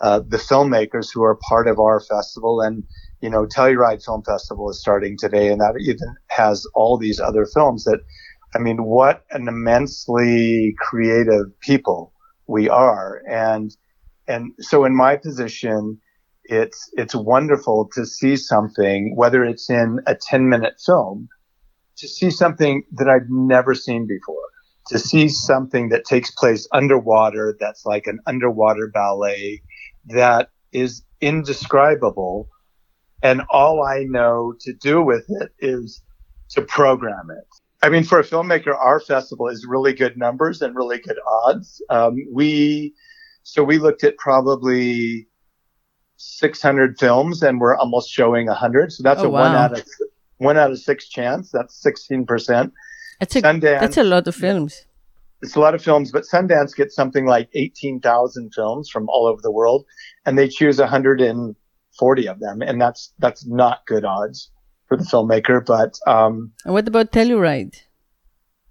uh, the filmmakers who are part of our festival. And, you know, Telluride Film Festival is starting today, and that even has all these other films that, I mean, what an immensely creative people we are. And, and so in my position, it's, it's wonderful to see something, whether it's in a 10 minute film, to see something that I've never seen before to see something that takes place underwater that's like an underwater ballet that is indescribable and all I know to do with it is to program it. I mean, for a filmmaker, our festival is really good numbers and really good odds. Um, we, so we looked at probably 600 films and we're almost showing 100. So that's oh, a wow. one out of one out of six chance. That's 16%. That's a, Sundance, that's a lot of films. It's a lot of films, but Sundance gets something like 18,000 films from all over the world, and they choose 40 of them, and that's that's not good odds for the filmmaker. But um, and what about Telluride?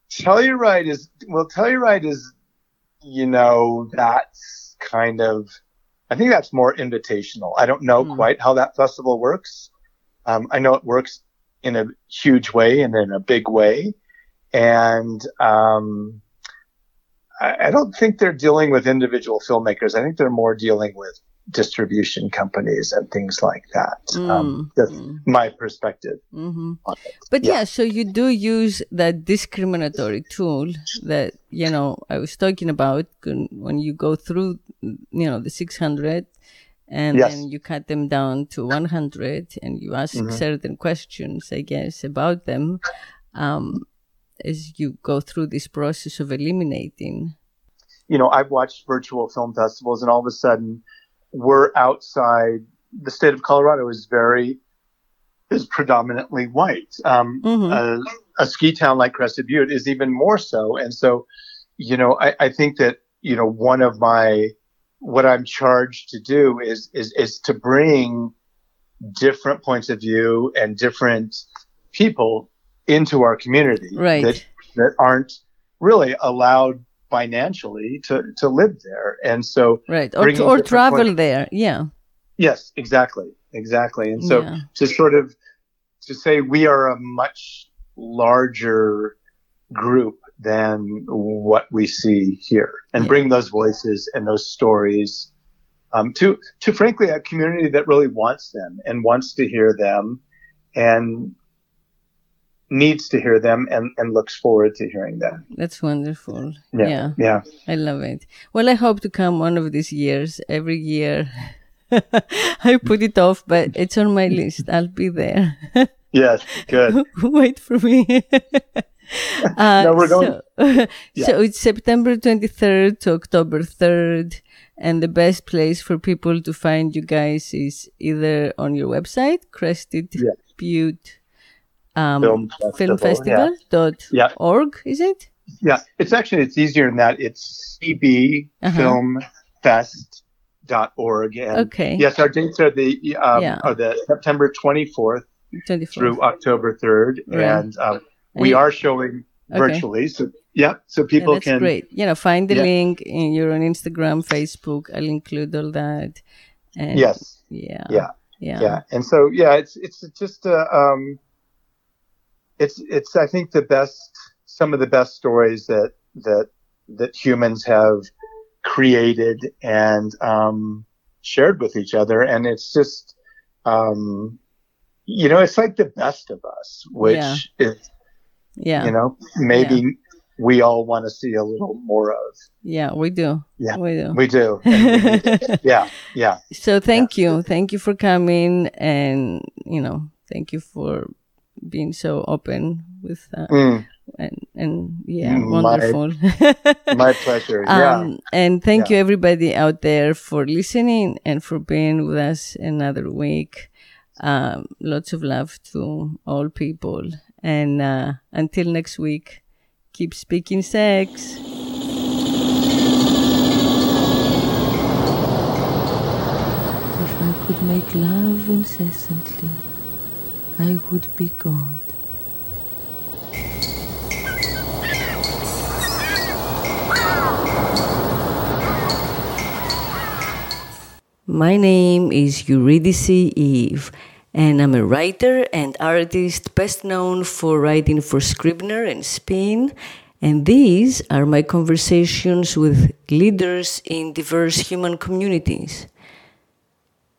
Telluride is well, Telluride is you know that's kind of I think that's more invitational. I don't know mm. quite how that festival works. Um, I know it works in a huge way and in a big way, and um, I, I don't think they're dealing with individual filmmakers. I think they're more dealing with distribution companies and things like that. Mm. Um, that's mm. my perspective. Mm-hmm. But yeah. yeah. so you do use that discriminatory tool that, you know, I was talking about when you go through, you know, the 600 and yes. then you cut them down to 100 and you ask mm-hmm. certain questions, I guess, about them. Um, as you go through this process of eliminating? You know, I've watched virtual film festivals, and all of a sudden, we're outside. The state of Colorado is very is predominantly white. Um, mm-hmm. a, a, ski town like Crested Butte is even more so, and so, you know, I, I think that you know one of my what I'm charged to do is is is to bring different points of view and different people into our community right. that, that aren't really allowed financially to, to live there. And so, right. Or, to, or travel point, there. Yeah. Yes, exactly. Exactly. And so yeah. to sort of, to say we are a much larger group than what we see here and yeah. bring those voices and those stories um, to to frankly a community that really wants them and wants to hear them and needs to hear them and, and looks forward to hearing them. That's wonderful. Yeah, yeah. Yeah. I love it. Well, I hope to come one of these years. Every year <laughs> I put it off, but it's on my list. I'll be there. <laughs> yes, good. <laughs> Wait for me. uh, no, we're going. So, yeah. so it's September 23rd to October 3rd. And the best place for people to find you guys is either on your website, Crested yeah. Butte um, film festival, festival yeah. dot yeah. org is it? Yeah it's actually it's easier than that. It's cbfilmfest.org and okay. yes our dates are the um, yeah. are the september 24th, 24th. through october 3rd right. and um, we are showing virtually okay. so yeah so people yeah, can great. You know find the link in your on instagram facebook i'll include all that. And yes. yeah. Yeah. Yeah. Yeah. And so yeah it's it's just a um it's it's I think the best some of the best stories that that that humans have created and um, shared with each other, and it's just um, you know it's like the best of us, which yeah. is yeah you know maybe. Yeah. We all want to see a little more of. Yeah, we do. Yeah, we do. We do. <laughs> yeah, yeah. So thank yeah. you, thank you for coming, and you know, thank you for being so open with uh, mm. and and yeah mm, wonderful. my, <laughs> my pleasure <laughs> yeah. um, and thank yeah. you everybody out there for listening and for being with us another week. Um, lots of love to all people. And uh, until next week keep speaking sex. If i could make love incessantly I would be God. My name is Eurydice Eve, and I'm a writer and artist best known for writing for Scribner and Spin. And these are my conversations with leaders in diverse human communities.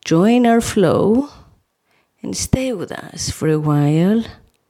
Join our flow and stay with us for a while